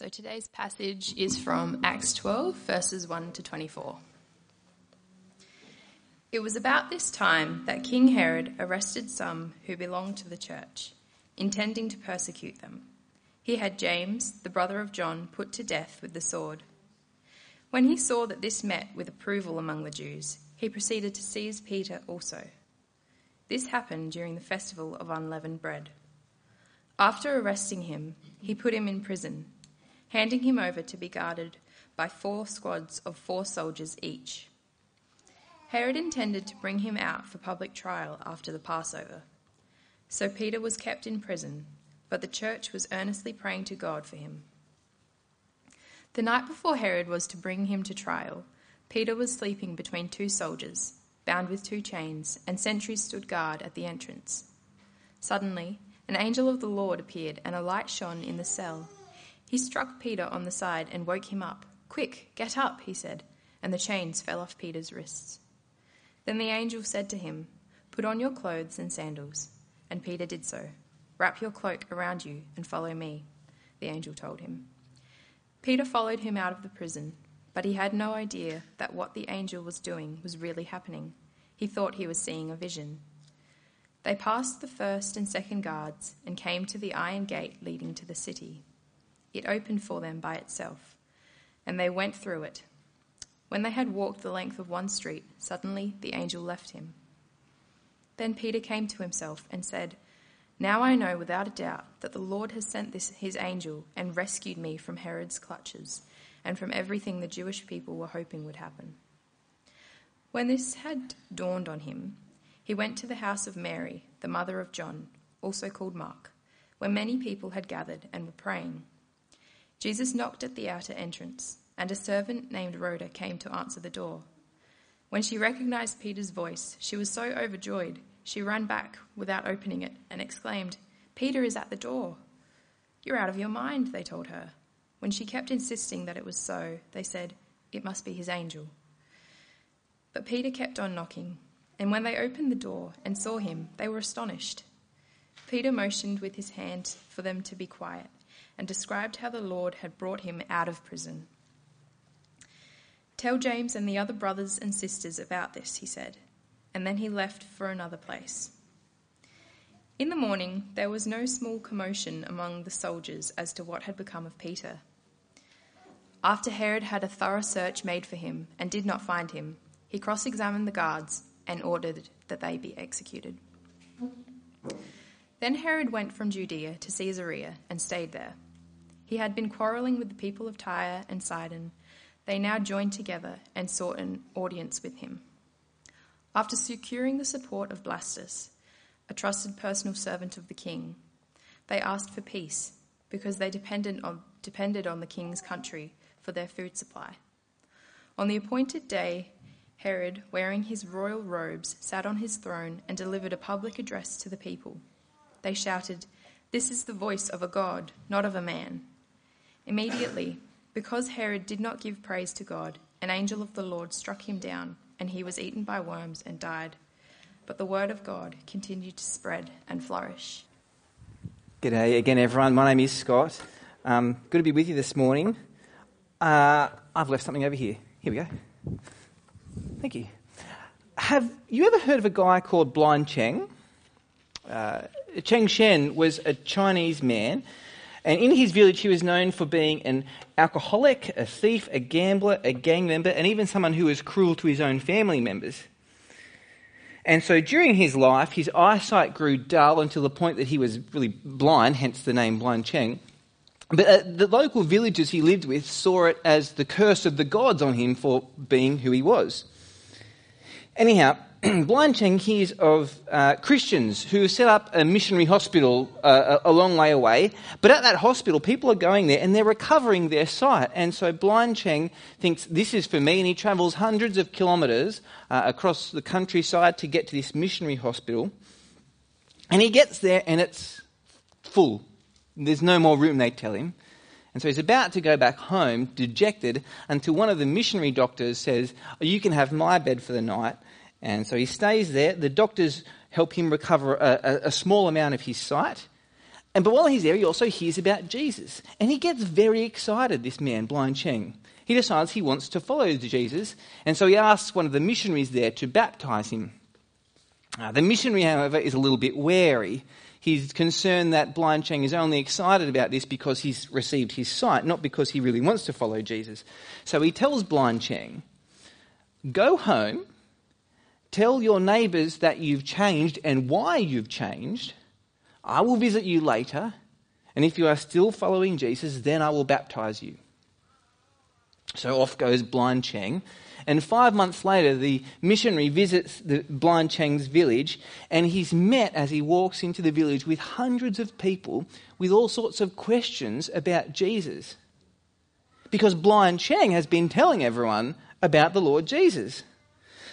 So today's passage is from Acts 12, verses 1 to 24. It was about this time that King Herod arrested some who belonged to the church, intending to persecute them. He had James, the brother of John, put to death with the sword. When he saw that this met with approval among the Jews, he proceeded to seize Peter also. This happened during the festival of unleavened bread. After arresting him, he put him in prison, handing him over to be guarded by four squads of four soldiers each. Herod intended to bring him out for public trial after the Passover. So Peter was kept in prison, but the church was earnestly praying to God for him. The night before Herod was to bring him to trial, Peter was sleeping between two soldiers, bound with two chains, and sentries stood guard at the entrance. Suddenly, an angel of the Lord appeared, and a light shone in the cell. He struck Peter on the side and woke him up. Quick, get up, he said, and the chains fell off Peter's wrists. Then the angel said to him, Put on your clothes and sandals. And Peter did so. Wrap your cloak around you and follow me, the angel told him. Peter followed him out of the prison, but he had no idea that what the angel was doing was really happening. He thought he was seeing a vision. They passed the first and second guards and came to the iron gate leading to the city. It opened for them by itself, and they went through it when they had walked the length of one street, suddenly the angel left him. Then Peter came to himself and said, Now I know without a doubt that the Lord has sent this his angel and rescued me from Herod's clutches and from everything the Jewish people were hoping would happen. When this had dawned on him, he went to the house of Mary, the mother of John, also called Mark, where many people had gathered and were praying. Jesus knocked at the outer entrance and a servant named Rhoda came to answer the door. When she recognized Peter's voice, she was so overjoyed she ran back without opening it and exclaimed, Peter is at the door. You're out of your mind, they told her. When she kept insisting that it was so, they said, It must be his angel. But Peter kept on knocking, and when they opened the door and saw him, they were astonished. Peter motioned with his hand for them to be quiet and described how the Lord had brought him out of prison. Tell James and the other brothers and sisters about this, he said, and then he left for another place. In the morning, there was no small commotion among the soldiers as to what had become of Peter. After Herod had a thorough search made for him and did not find him, he cross examined the guards and ordered that they be executed. Then Herod went from Judea to Caesarea and stayed there. He had been quarrelling with the people of Tyre and Sidon they now joined together and sought an audience with him. After securing the support of Blastus, a trusted personal servant of the king, they asked for peace because they depended on, depended on the king's country for their food supply. On the appointed day, Herod, wearing his royal robes, sat on his throne and delivered a public address to the people. They shouted, This is the voice of a God, not of a man. Immediately, because Herod did not give praise to God, an angel of the Lord struck him down, and he was eaten by worms and died. But the word of God continued to spread and flourish. G'day again, everyone. My name is Scott. Um, good to be with you this morning. Uh, I've left something over here. Here we go. Thank you. Have you ever heard of a guy called Blind Cheng? Uh, Cheng Shen was a Chinese man and in his village, he was known for being an alcoholic, a thief, a gambler, a gang member, and even someone who was cruel to his own family members. And so during his life, his eyesight grew dull until the point that he was really blind, hence the name Blind Cheng. But uh, the local villagers he lived with saw it as the curse of the gods on him for being who he was. Anyhow, Blind hears of uh, Christians who set up a missionary hospital uh, a, a, long way away, but at that hospital, people are going there and they're recovering their sight. And so Blind Cheng thinks, This is for me, and he travels hundreds of kilometres uh, across the countryside to get to this missionary hospital. And he gets there and it's full. There's no more room, they tell him. And so he's about to go back home, dejected, until one of the missionary doctors says, oh, You can have my bed for the night. And so he stays there. The doctors help him recover a, a, a small amount of his sight. And but while he's there, he also hears about Jesus. And he gets very excited, this man, Blind Cheng. He decides he wants to follow Jesus, and so he asks one of the missionaries there to baptize him. Uh, the missionary, however, is a little bit wary. He's concerned that Blind Cheng is only excited about this because he's received his sight, not because he really wants to follow Jesus. So he tells Blind Cheng, Go home, tell your neighbours that you've changed and why you've changed. I will visit you later, and if you are still following Jesus, then I will baptize you. So off goes Blind Cheng. And five months later, the missionary visits the Blind Cheng's village, and he's met as he walks into the village with hundreds of people with all sorts of questions about Jesus. Because Blind Cheng has been telling everyone about the Lord Jesus.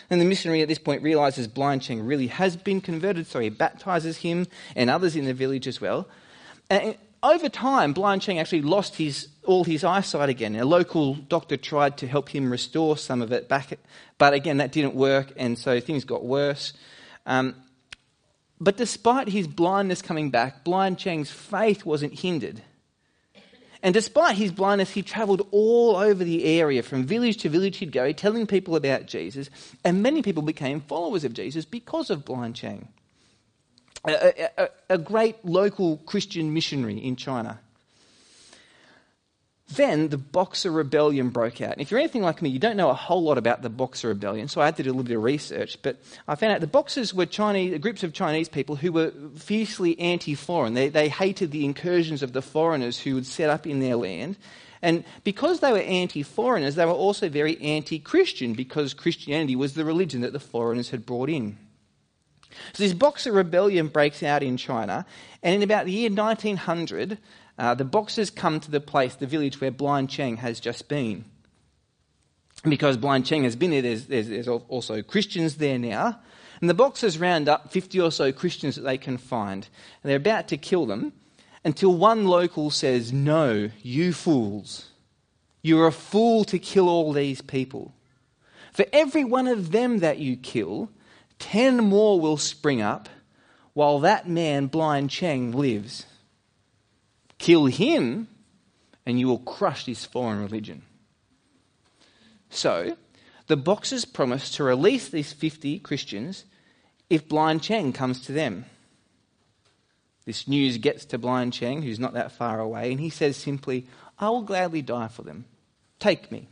And the missionary at this point realizes Blind Cheng really has been converted, so he baptizes him and others in the village as well. And over time, Blind Cheng actually lost his, all his eyesight again. A local doctor tried to help him restore some of it back, but again, that didn't work, and so things got worse. Um, but despite his blindness coming back, Blind Cheng's faith wasn't hindered. And despite his blindness, he travelled all over the area. From village to village, he'd go, telling people about Jesus. And many people became followers of Jesus because of Blind Chang, a, a, a great local Christian missionary in China. Then the Boxer Rebellion broke out. And if you're anything like me, you don't know a whole lot about the Boxer Rebellion, so I had to do a little bit of research. But I found out the Boxers were Chinese, groups of Chinese people who were fiercely anti foreign. They, they hated the incursions of the foreigners who would set up in their land. And because they were anti foreigners, they were also very anti Christian because Christianity was the religion that the foreigners had brought in. So this Boxer rebellion breaks out in China, and in about the year 1900, uh, the Boxers come to the place, the village where Blind Cheng has just been. because Blind Cheng has been there, there's, there's, there's also Christians there now. And the Boxers round up 50 or so Christians that they can find. And they're about to kill them until one local says, No, you fools. You're a fool to kill all these people. For every one of them that you kill, ten more will spring up while that man, Blind Cheng, lives. Kill him, and you will crush this foreign religion. So, the Boxers promise to release these 50 Christians if Blind Cheng comes to them. This news gets to Blind Cheng, who's not that far away, and he says simply, I will gladly die for them. Take me.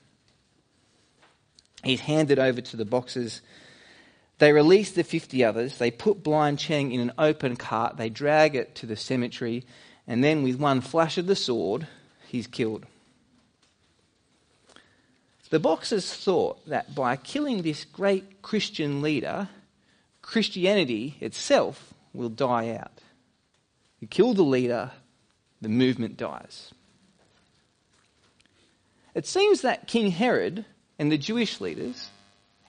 He's handed over to the Boxers they release the 50 others, they put Blind Cheng in an open cart, they drag it to the cemetery, and then with one flash of the sword, he's killed. The Boxers thought that by killing this great Christian leader, Christianity itself will die out. You kill the leader, the movement dies. It seems that King Herod and the Jewish leaders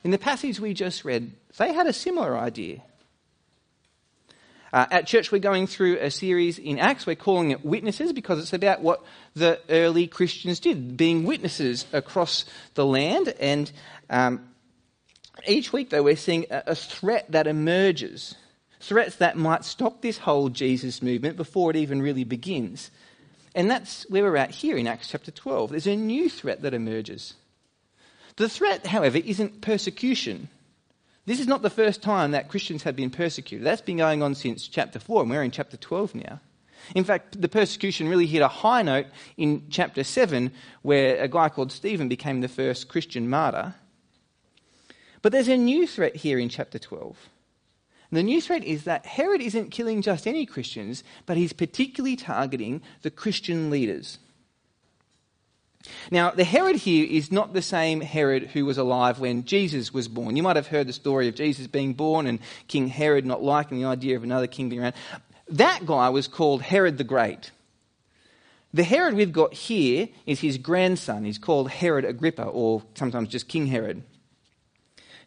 in the passage we just read, they had a similar idea. Uh, at church, we're going through a series in Acts. We're calling it Witnesses because it's about what the early Christians did, being witnesses across the land. And um, each week, though, we're seeing a, a threat that emerges threats that might stop this whole Jesus movement before it even really begins. And that's where we're at here in Acts chapter 12. There's a new threat that emerges. The threat, however, isn't persecution. This is not the first time that Christians have been persecuted. That's been going on since chapter 4, and we're in chapter 12 now. In fact, the persecution really hit a high note in chapter 7, where a guy called Stephen became the first Christian martyr. But there's a new threat here in chapter 12. And the new threat is that Herod isn't killing just any Christians, but he's particularly targeting the Christian leaders. Now, the Herod here is not the same Herod who was alive when Jesus was born. You might have heard the story of Jesus being born and King Herod not liking the idea of another king being around. That guy was called Herod the Great. The Herod we've got here is his grandson. He's called Herod Agrippa, or sometimes just King Herod.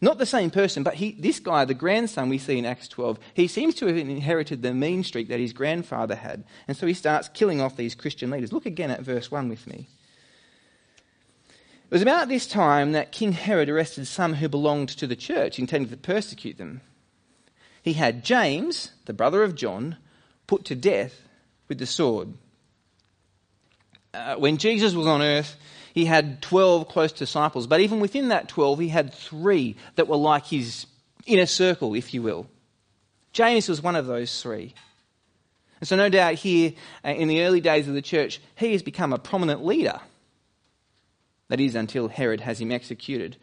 Not the same person, but he, this guy, the grandson we see in Acts 12, he seems to have inherited the mean streak that his grandfather had. And so he starts killing off these Christian leaders. Look again at verse 1 with me. It was about this time that King Herod arrested some who belonged to the church, intending to persecute them. He had James, the brother of John, put to death with the sword. Uh, when Jesus was on earth, he had 12 close disciples, but even within that 12, he had three that were like his inner circle, if you will. James was one of those three. And so, no doubt, here uh, in the early days of the church, he has become a prominent leader. That is, until Herod has him executed.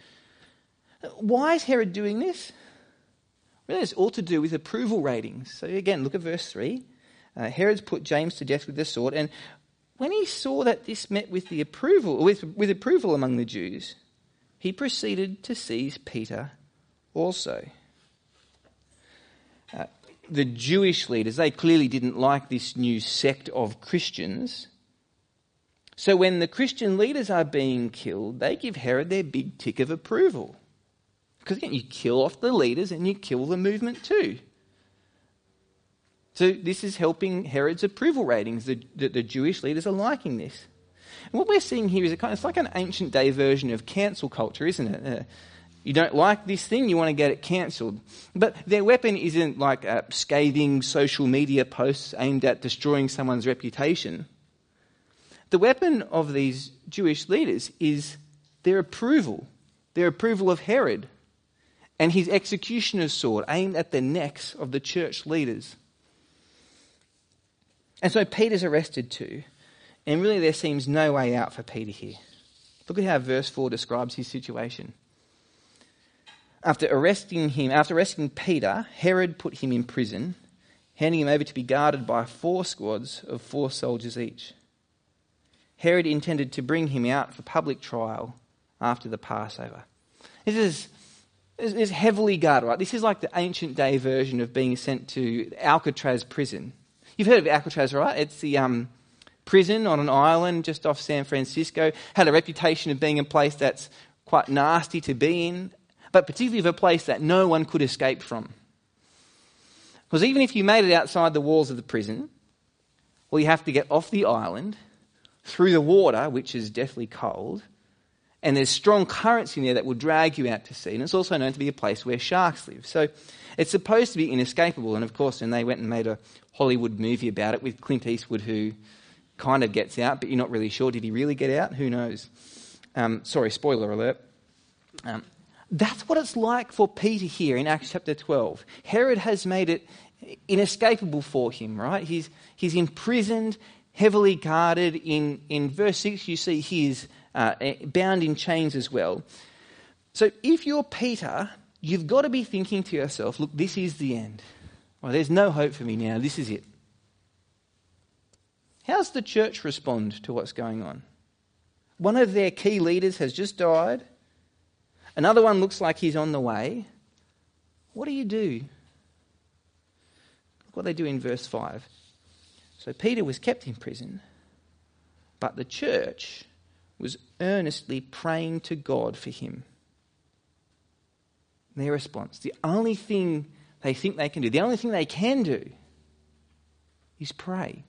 Why is Herod doing this? Really, it's all to do with approval ratings. So, again, look at verse 3. Uh, Herod's put James to death with the sword, and when he saw that this met with the approval with, with approval among the Jews, he proceeded to seize Peter also. Uh, the Jewish leaders, they clearly didn't like this new sect of Christians. So when the Christian leaders are being killed, they give Herod their big tick of approval. Because again, you kill off the leaders and you kill the movement too. So this is helping Herod's approval ratings. The, the, the Jewish leaders are liking this. And what we're seeing here is a kind of, it's like an ancient day version of cancel culture, isn't it? Uh, you don't like this thing, you want to get it cancelled. But their weapon isn't like uh, scathing social media posts aimed at destroying someone's reputation. The weapon of these Jewish leaders is their approval, their approval of Herod and his executioner's sword aimed at the necks of the church leaders. And so Peter's arrested too, and really there seems no way out for Peter here. Look at how verse 4 describes his situation. After arresting him, after arresting Peter, Herod put him in prison, handing him over to be guarded by four squads of four soldiers each. Herod intended to bring him out for public trial after the Passover. This is, this is heavily guarded, right? This is like the ancient day version of being sent to Alcatraz prison. You've heard of Alcatraz, right? It's the um, prison on an island just off San Francisco. Had a reputation of being a place that's quite nasty to be in, but particularly of a place that no one could escape from. Because even if you made it outside the walls of the prison, well, you have to get off the island, through the water, which is deathly cold, and there's strong currents in there that will drag you out to sea. And it's also known to be a place where sharks live. So it's supposed to be inescapable. And of course, then they went and made a Hollywood movie about it with Clint Eastwood, who kind of gets out, but you're not really sure. Did he really get out? Who knows? Um, sorry, spoiler alert. Um, that's what it's like for Peter here in Acts chapter 12. Herod has made it inescapable for him, right? He's, he's imprisoned, heavily guarded. In, in verse 6, you see he's uh, bound in chains as well. So if you're Peter, you've got to be thinking to yourself, look, this is the end. Well, there's no hope for me now. This is it. How's the church respond to what's going on? One of their key leaders has just died. Another one looks like he's on the way. What do you do? Look what they do in verse 5. So Peter was kept in prison, but the church was earnestly praying to God for him. Their response the only thing they think they can do, the only thing they can do is pray.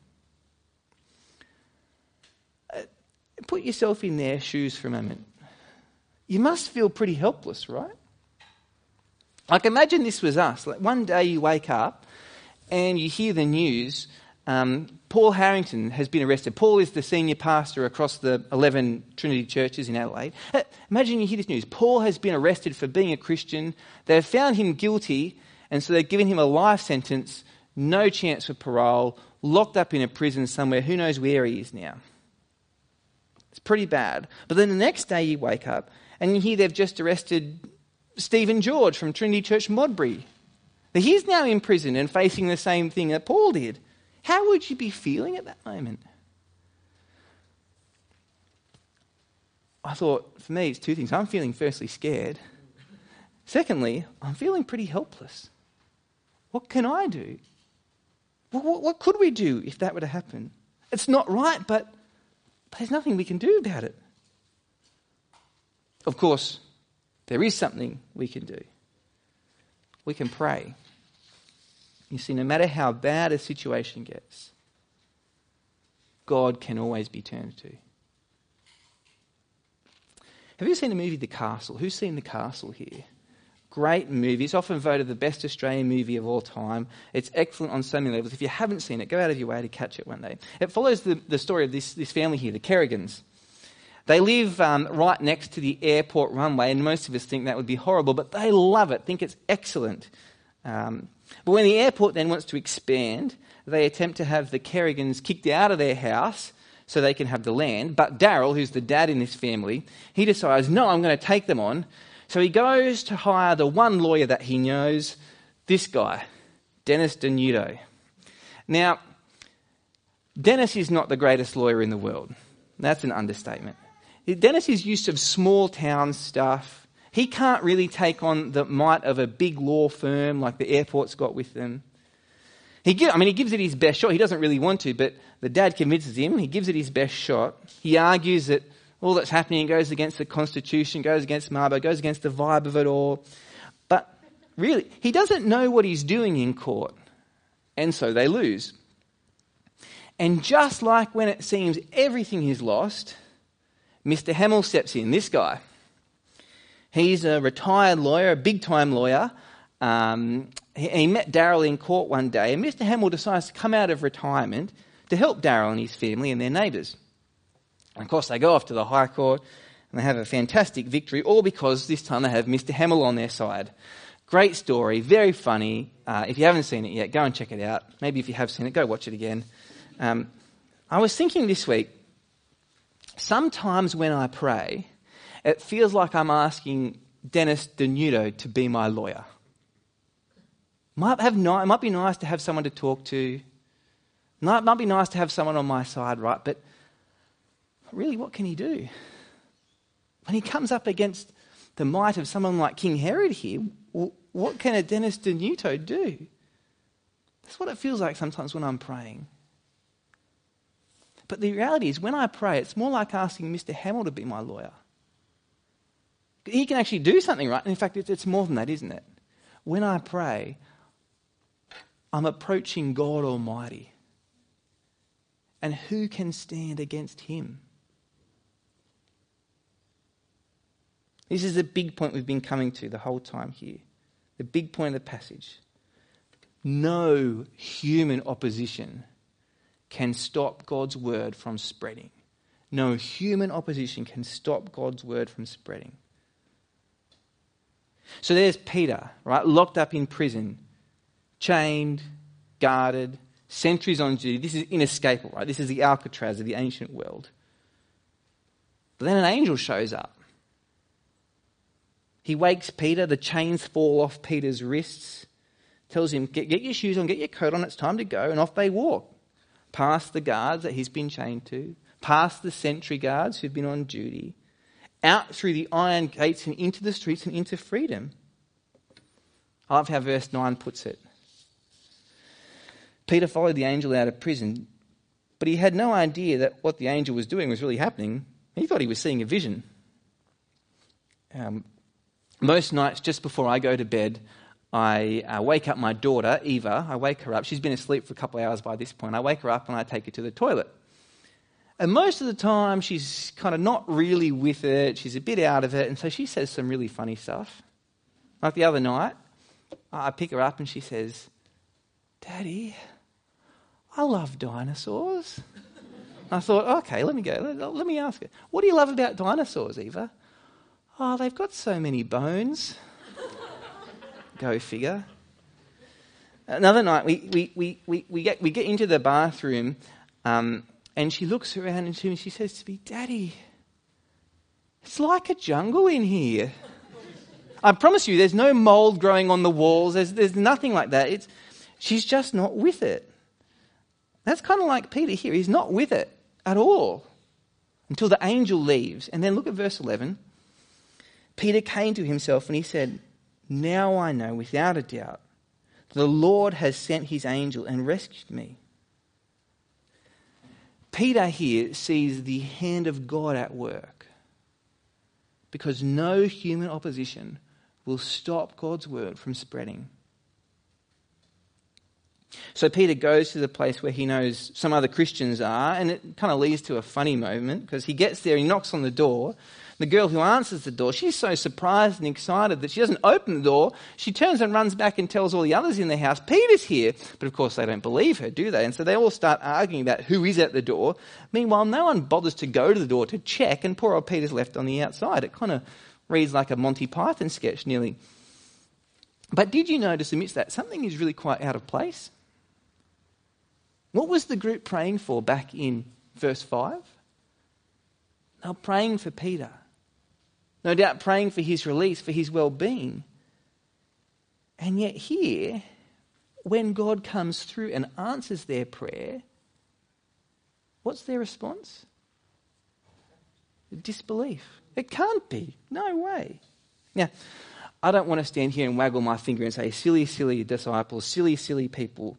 Uh, put yourself in their shoes for a moment you must feel pretty helpless, right? Like, imagine this was us. Like, one day you wake up and you hear the news um, Paul Harrington has been arrested. Paul is the senior pastor across the 11 Trinity churches in Adelaide. Uh, imagine you hear this news. Paul has been arrested for being a Christian. They've found him guilty, and so they've given him a life sentence, no chance for parole, locked up in a prison somewhere. Who knows where he is now? It's pretty bad. But then the next day you wake up and you hear they've just arrested Stephen George from Trinity Church Modbury. He's now in prison and facing the same thing that Paul did. How would you be feeling at that moment? I thought, for me, it's two things. I'm feeling firstly scared. Secondly, I'm feeling pretty helpless. What can I do? What, what, what could we do if that were to happen? It's not right, but, but there's nothing we can do about it. Of course, there is something we can do. We can pray. You see, no matter how bad a situation gets, God can always be turned to. Have you seen the movie The Castle? Who's seen The Castle here? Great movie. It's often voted the best Australian movie of all time. It's excellent on so many levels. If you haven't seen it, go out of your way to catch it one day. It follows the, the story of this, this family here, the Kerrigans. They live um, right next to the airport runway, and most of us think that would be horrible, but they love it, think it's excellent. Um, but when the airport then wants to expand, they attempt to have the Kerrigans kicked out of their house so they can have the land. But Darryl, who's the dad in this family, he decides, no, I'm going to take them on. So he goes to hire the one lawyer that he knows, this guy, Dennis Denuto. Now, Dennis is not the greatest lawyer in the world. That's an understatement. Dennis is used to small town stuff. He can't really take on the might of a big law firm like the airport's got with them. He give, I mean, he gives it his best shot. He doesn't really want to, but the dad convinces him. He gives it his best shot. He argues that all that's happening goes against the Constitution, goes against Mabo, goes against the vibe of it all. But really, he doesn't know what he's doing in court. And so they lose. And just like when it seems everything is lost, Mr. Hammill steps in. This guy. He's a retired lawyer, a big time lawyer. Um, he, he, met Darryl in court one day, and Mr. Hammill decides to come out of retirement to help Darryl and his family and their neighbours. And of course, they go off to the High Court and they have a fantastic victory, all because this time they have Mr. Hammill on their side. Great story, very funny. Uh, if you haven't seen it yet, go and check it out. Maybe if you have seen it, go watch it again. Um, I was thinking this week, Sometimes when I pray, it feels like I'm asking Dennis Denuto to be my lawyer. Might have it might be nice to have someone to talk to. Might, might be nice to have someone on my side, right? But really, what can he do? When he comes up against the might of someone like King Herod here, what can a Dennis Denuto do? That's what it feels like sometimes when I'm praying. But the reality is, when I pray, it's more like asking Mr. Hammill to be my lawyer. He can actually do something, right? And in fact, it's more than that, isn't it? When I pray, I'm approaching God Almighty. And who can stand against him? This is the big point we've been coming to the whole time here. The big point of the passage. No human opposition can stop God's word from spreading. No human opposition can stop God's word from spreading. So there's Peter, right, locked up in prison, chained, guarded, sentries on duty. This is inescapable, right? This is the Alcatraz of the ancient world. But then an angel shows up. He wakes Peter, the chains fall off Peter's wrists, tells him, get, get your shoes on, get your coat on, it's time to go, and off they walk past the guards that he's been chained to, past the sentry guards who've been on duty, out through the iron gates and into the streets and into freedom. I love how verse 9 puts it. Peter followed the angel out of prison, but he had no idea that what the angel was doing was really happening. He thought he was seeing a vision. Um, most nights, just before I go to bed, I uh, wake up my daughter, Eva. I wake her up. She's been asleep for a couple of hours by this point. I wake her up and I take her to the toilet. And most of the time, she's kind of not really with it. She's a bit out of it. And so she says some really funny stuff. Like the other night, I pick her up and she says, Daddy, I love dinosaurs. I thought, okay, let me go. Let, let me ask her, what do you love about dinosaurs, Eva? Oh, they've got so many bones. Go figure. Another night, we, we, we, we, we, get, we get into the bathroom, um, and she looks around and she, says to me, Daddy, it's like a jungle in here. I promise you, there's no mold growing on the walls, there's, there's nothing like that. It's, she's just not with it. That's kind of like Peter here. He's not with it at all until the angel leaves. And then look at verse 11. Peter came to himself and he said, now I know without a doubt the Lord has sent his angel and rescued me. Peter here sees the hand of God at work because no human opposition will stop God's word from spreading. So Peter goes to the place where he knows some other Christians are, and it kind of leads to a funny moment because he gets there, he knocks on the door. The girl who answers the door, she's so surprised and excited that she doesn't open the door. She turns and runs back and tells all the others in the house, Peter's here. But of course, they don't believe her, do they? And so they all start arguing about who is at the door. Meanwhile, no one bothers to go to the door to check, and poor old Peter's left on the outside. It kind of reads like a Monty Python sketch, nearly. But did you notice amidst that something is really quite out of place? What was the group praying for back in verse 5? They were praying for Peter. No doubt praying for his release, for his well being. And yet, here, when God comes through and answers their prayer, what's their response? Disbelief. It can't be. No way. Now, I don't want to stand here and waggle my finger and say, silly, silly disciples, silly, silly people.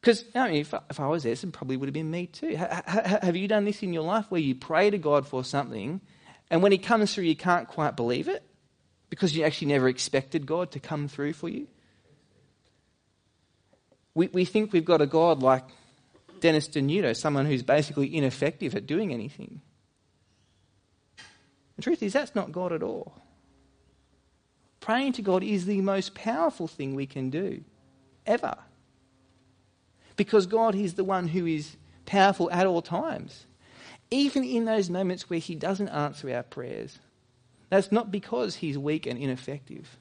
Because I mean, if, if, I was there, it probably would have been me too. have you done this in your life where you pray to God for something, and when He comes through, you can't quite believe it because you actually never expected God to come through for you? We, we think we've got a God like Dennis Denuto, someone who's basically ineffective at doing anything. The truth is, that's not God at all. Praying to God is the most powerful thing we can do, ever. Because God is the one who is powerful at all times, even in those moments where He doesn't answer our prayers. That's not because He's weak and ineffective.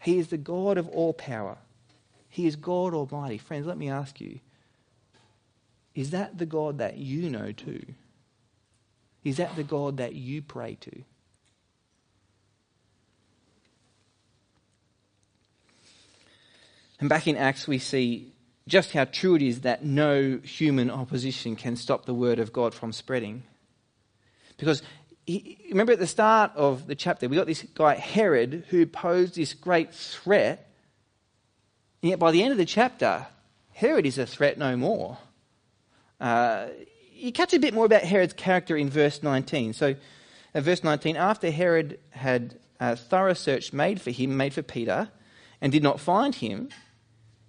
He is the God of all power. He is God Almighty. Friends, let me ask you is that the God that you know too? Is that the God that you pray to? And back in Acts, we see just how true it is that no human opposition can stop the word of God from spreading. Because he, remember at the start of the chapter, we got this guy Herod who posed this great threat. And yet by the end of the chapter, Herod is a threat no more. Uh, you catch a bit more about Herod's character in verse 19. So, uh, verse 19, after Herod had a thorough search made for him, made for Peter, and did not find him,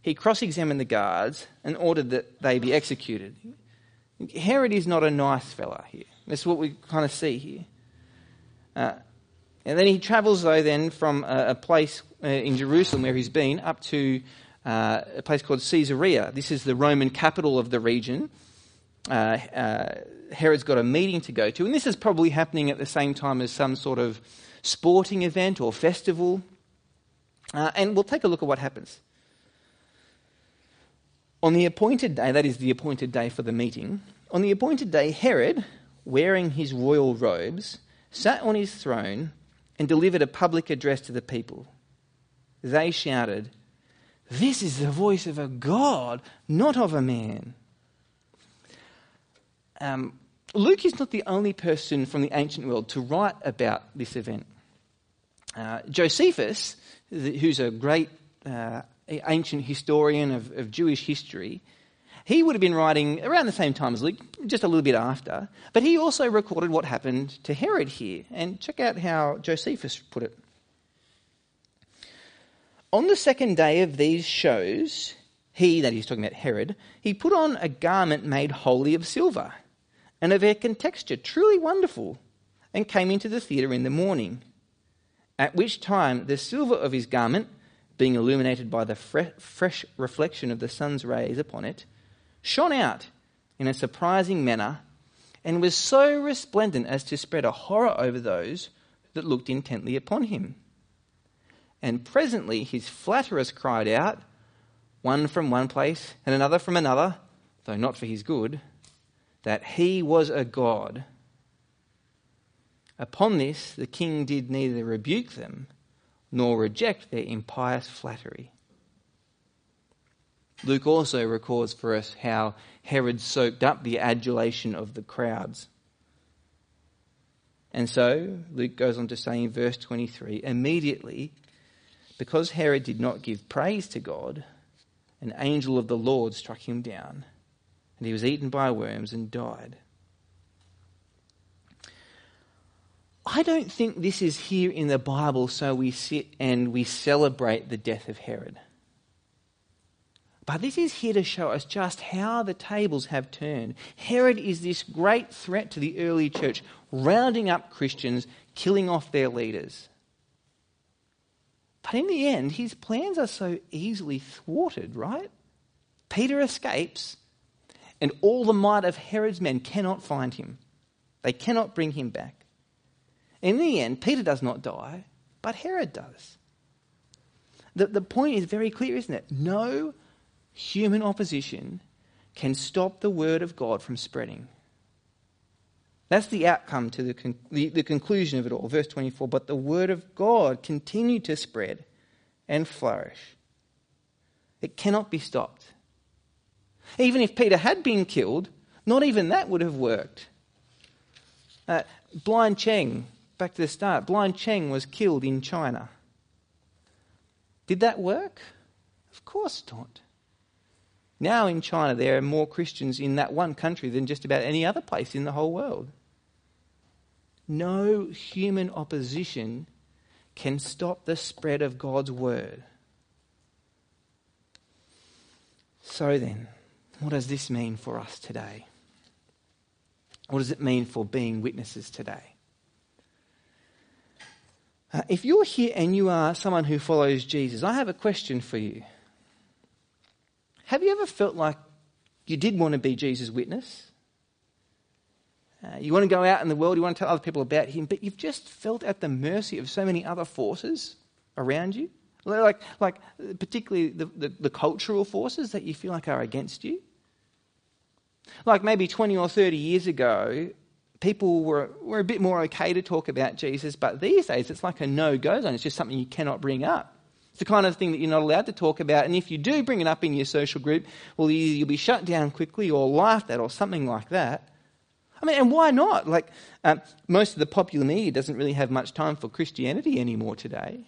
he cross examined the guards and ordered that they be executed. Herod is not a nice fella here. That's what we kind of see here. Uh, and then he travels, though, then from a, a place uh, in Jerusalem where he's been up to uh, a place called Caesarea. This is the Roman capital of the region. Uh, uh, Herod's got a meeting to go to, and this is probably happening at the same time as some sort of sporting event or festival. Uh, and we'll take a look at what happens. On the appointed day, that is the appointed day for the meeting, on the appointed day, Herod, wearing his royal robes, sat on his throne and delivered a public address to the people. They shouted, This is the voice of a God, not of a man. Um, Luke is not the only person from the ancient world to write about this event. Uh, Josephus, who's a great uh, ancient historian of, of Jewish history, he would have been writing around the same time as Luke, just a little bit after, but he also recorded what happened to Herod here. And check out how Josephus put it. On the second day of these shows, he, that he's talking about Herod, he put on a garment made wholly of silver and of a texture truly wonderful, and came into the theatre in the morning. At which time the silver of his garment being illuminated by the fre- fresh reflection of the sun's rays upon it, shone out in a surprising manner and was so resplendent as to spread a horror over those that looked intently upon him. And presently his flatterers cried out, one from one place and another from another, though not for his good, that he was a god. Upon this the king did neither rebuke them nor reject their impious flattery. Luke also records for us how Herod soaked up the adulation of the crowds. And so, Luke goes on to say in verse 23 immediately, because Herod did not give praise to God, an angel of the Lord struck him down, and he was eaten by worms and died. I don't think this is here in the Bible so we sit and we celebrate the death of Herod. But this is here to show us just how the tables have turned. Herod is this great threat to the early church, rounding up Christians, killing off their leaders. But in the end, his plans are so easily thwarted, right? Peter escapes, and all the might of Herod's men cannot find him. They cannot bring him back. In the end, Peter does not die, but Herod does. The, the point is very clear, isn't it? No human opposition can stop the word of God from spreading. That's the outcome to the, con- the, the, conclusion of it all. Verse 24 But the word of God continued to spread and flourish. It cannot be stopped. Even if Peter had been killed, not even that would have worked. Uh, Blind Cheng, back to the start, Blind Cheng was killed in China. Did that work? Of course not. Now in China, there are more Christians in that one country than just about any other place in the whole world. No human opposition can stop the spread of God's word. So then, what does this mean for us today? What does it mean for being witnesses today? Uh, if you're here and you are someone who follows Jesus, I have a question for you. Have you ever felt like you did want to be Jesus' witness? Uh, you want to go out in the world, you want to tell other people about him, but you've just felt at the mercy of so many other forces around you. Like, like particularly the, the, the cultural forces that you feel like are against you. Like maybe 20 or 30 years ago, people were, were a bit more okay to talk about Jesus, but these days it's like a no go zone. It's just something you cannot bring up. It's the kind of thing that you're not allowed to talk about. And if you do bring it up in your social group, well, you'll be shut down quickly or laughed at or something like that. I mean, and why not? Like, um, most of the popular media doesn't really have much time for Christianity anymore today.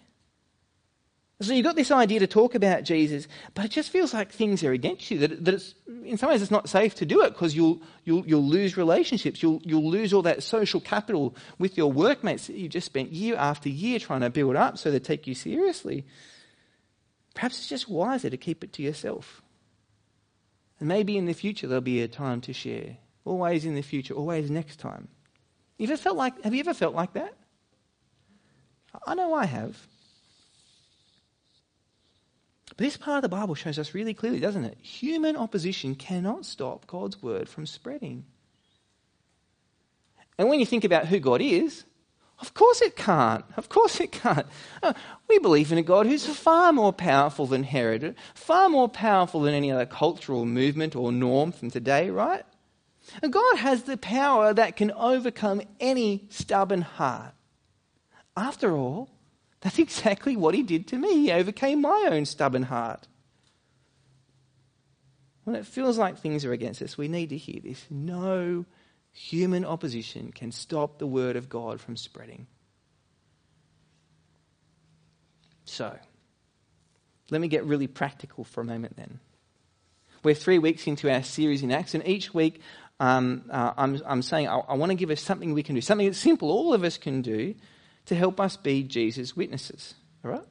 So you've got this idea to talk about Jesus, but it just feels like things are against you. That, that it's, in some ways, it's not safe to do it because you'll, you'll, you'll lose relationships. You'll, you'll lose all that social capital with your workmates that you just spent year after year trying to build up so they take you seriously. Perhaps it's just wiser to keep it to yourself. And maybe in the future there'll be a time to share. Always in the future, always next time. You ever felt like, have you ever felt like that? I know I have. But this part of the Bible shows us really clearly, doesn't it? Human opposition cannot stop God's word from spreading. And when you think about who God is, of course it can't. Of course it can't. Uh, we believe in a God who's far more powerful than Herod, far more powerful than any other cultural movement or norm from today, right? And God has the power that can overcome any stubborn heart. After all, that's exactly what he did to me. He overcame my own stubborn heart. When it feels like things are against us, we need to hear this. No human opposition can stop the word of God from spreading. So, let me get really practical for a moment then. We're three weeks into our series in Acts, and each week um, uh, I'm, I'm, saying I, I want to give us something we can do, something that's simple, all of us can do to help us be Jesus' witnesses. All right?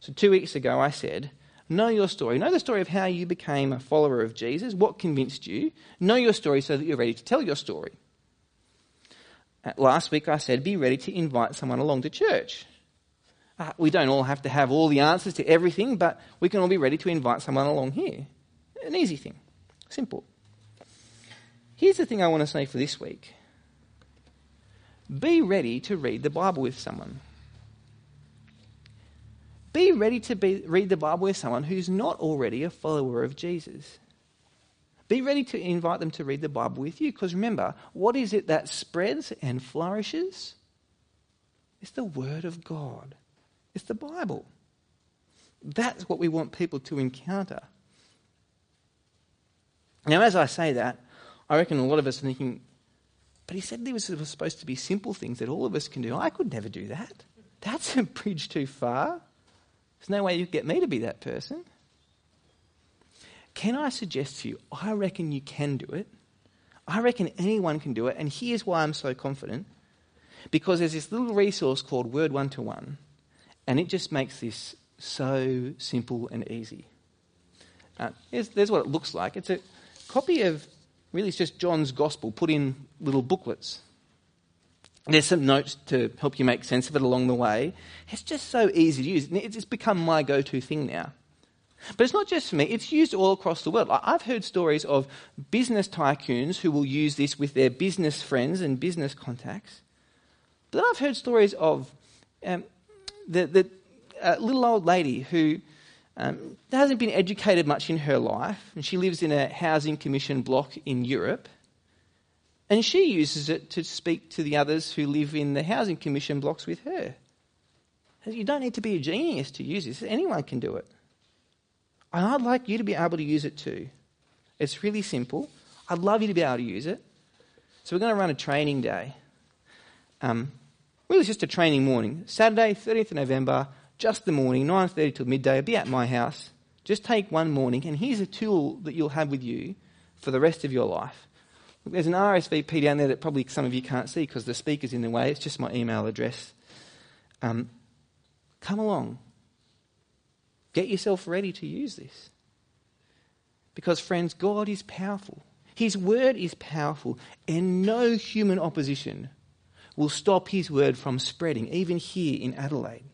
So, two weeks ago, I said, Know your story. Know the story of how you became a follower of Jesus, what convinced you. Know your story so that you're ready to tell your story. Uh, last week I said, be ready to invite someone along to church. Uh, we don't all have to have all the answers to everything, but we can all be ready to invite someone along here. An easy thing. Simple. Here's the thing I want to say for this week be ready to read the Bible with someone. Be ready to be, read the Bible with someone who's not already a follower of Jesus. Be ready to invite them to read the Bible with you because remember, what is it that spreads and flourishes? It's the Word of God, it's the Bible. That's what we want people to encounter. Now, as I say that, I reckon a lot of us are thinking, but he said there were supposed to be simple things that all of us can do. I could never do that. That's a bridge too far. There's no way you get me to be that person. Can I suggest to you, I reckon you can do it. I reckon anyone can do it. And here's why I'm so confident. Because there's this little resource called Word One to One, and it just makes this so simple and easy. Uh, there's, there's what it looks like. It's a copy of, really, it's just John's Gospel put in little booklets. There's some notes to help you make sense of it along the way. It's just so easy to use. It's become my go to thing now. But it's not just for me, it's used all across the world. I've heard stories of business tycoons who will use this with their business friends and business contacts. But I've heard stories of um, the, the uh, little old lady who um, hasn't been educated much in her life, and she lives in a housing commission block in Europe. And she uses it to speak to the others who live in the housing commission blocks with her. You don't need to be a genius to use this, anyone can do it. And I'd like you to be able to use it too. It's really simple. I'd love you to be able to use it. So we're going to run a training day. Um, really, it's just a training morning. Saturday, 30th of November, just the morning, 9.30 till midday. Be at my house. Just take one morning, and here's a tool that you'll have with you for the rest of your life. There's an RSVP down there that probably some of you can't see because the speaker's in the way. It's just my email address. Um, come along. Get yourself ready to use this. Because, friends, God is powerful. His word is powerful, and no human opposition will stop His word from spreading, even here in Adelaide.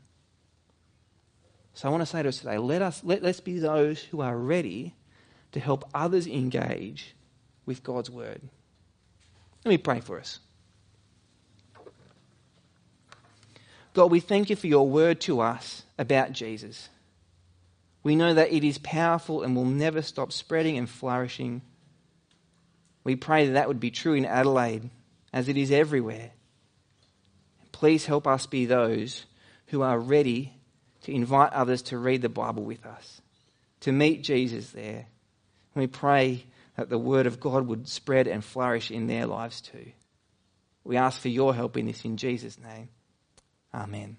So I want to say to us today let us, let, let's be those who are ready to help others engage with God's word. Let me pray for us. God, we thank you for your word to us about Jesus. We know that it is powerful and will never stop spreading and flourishing. We pray that that would be true in Adelaide as it is everywhere. Please help us be those who are ready to invite others to read the Bible with us, to meet Jesus there. And we pray that the Word of God would spread and flourish in their lives too. We ask for your help in this in Jesus' name. Amen.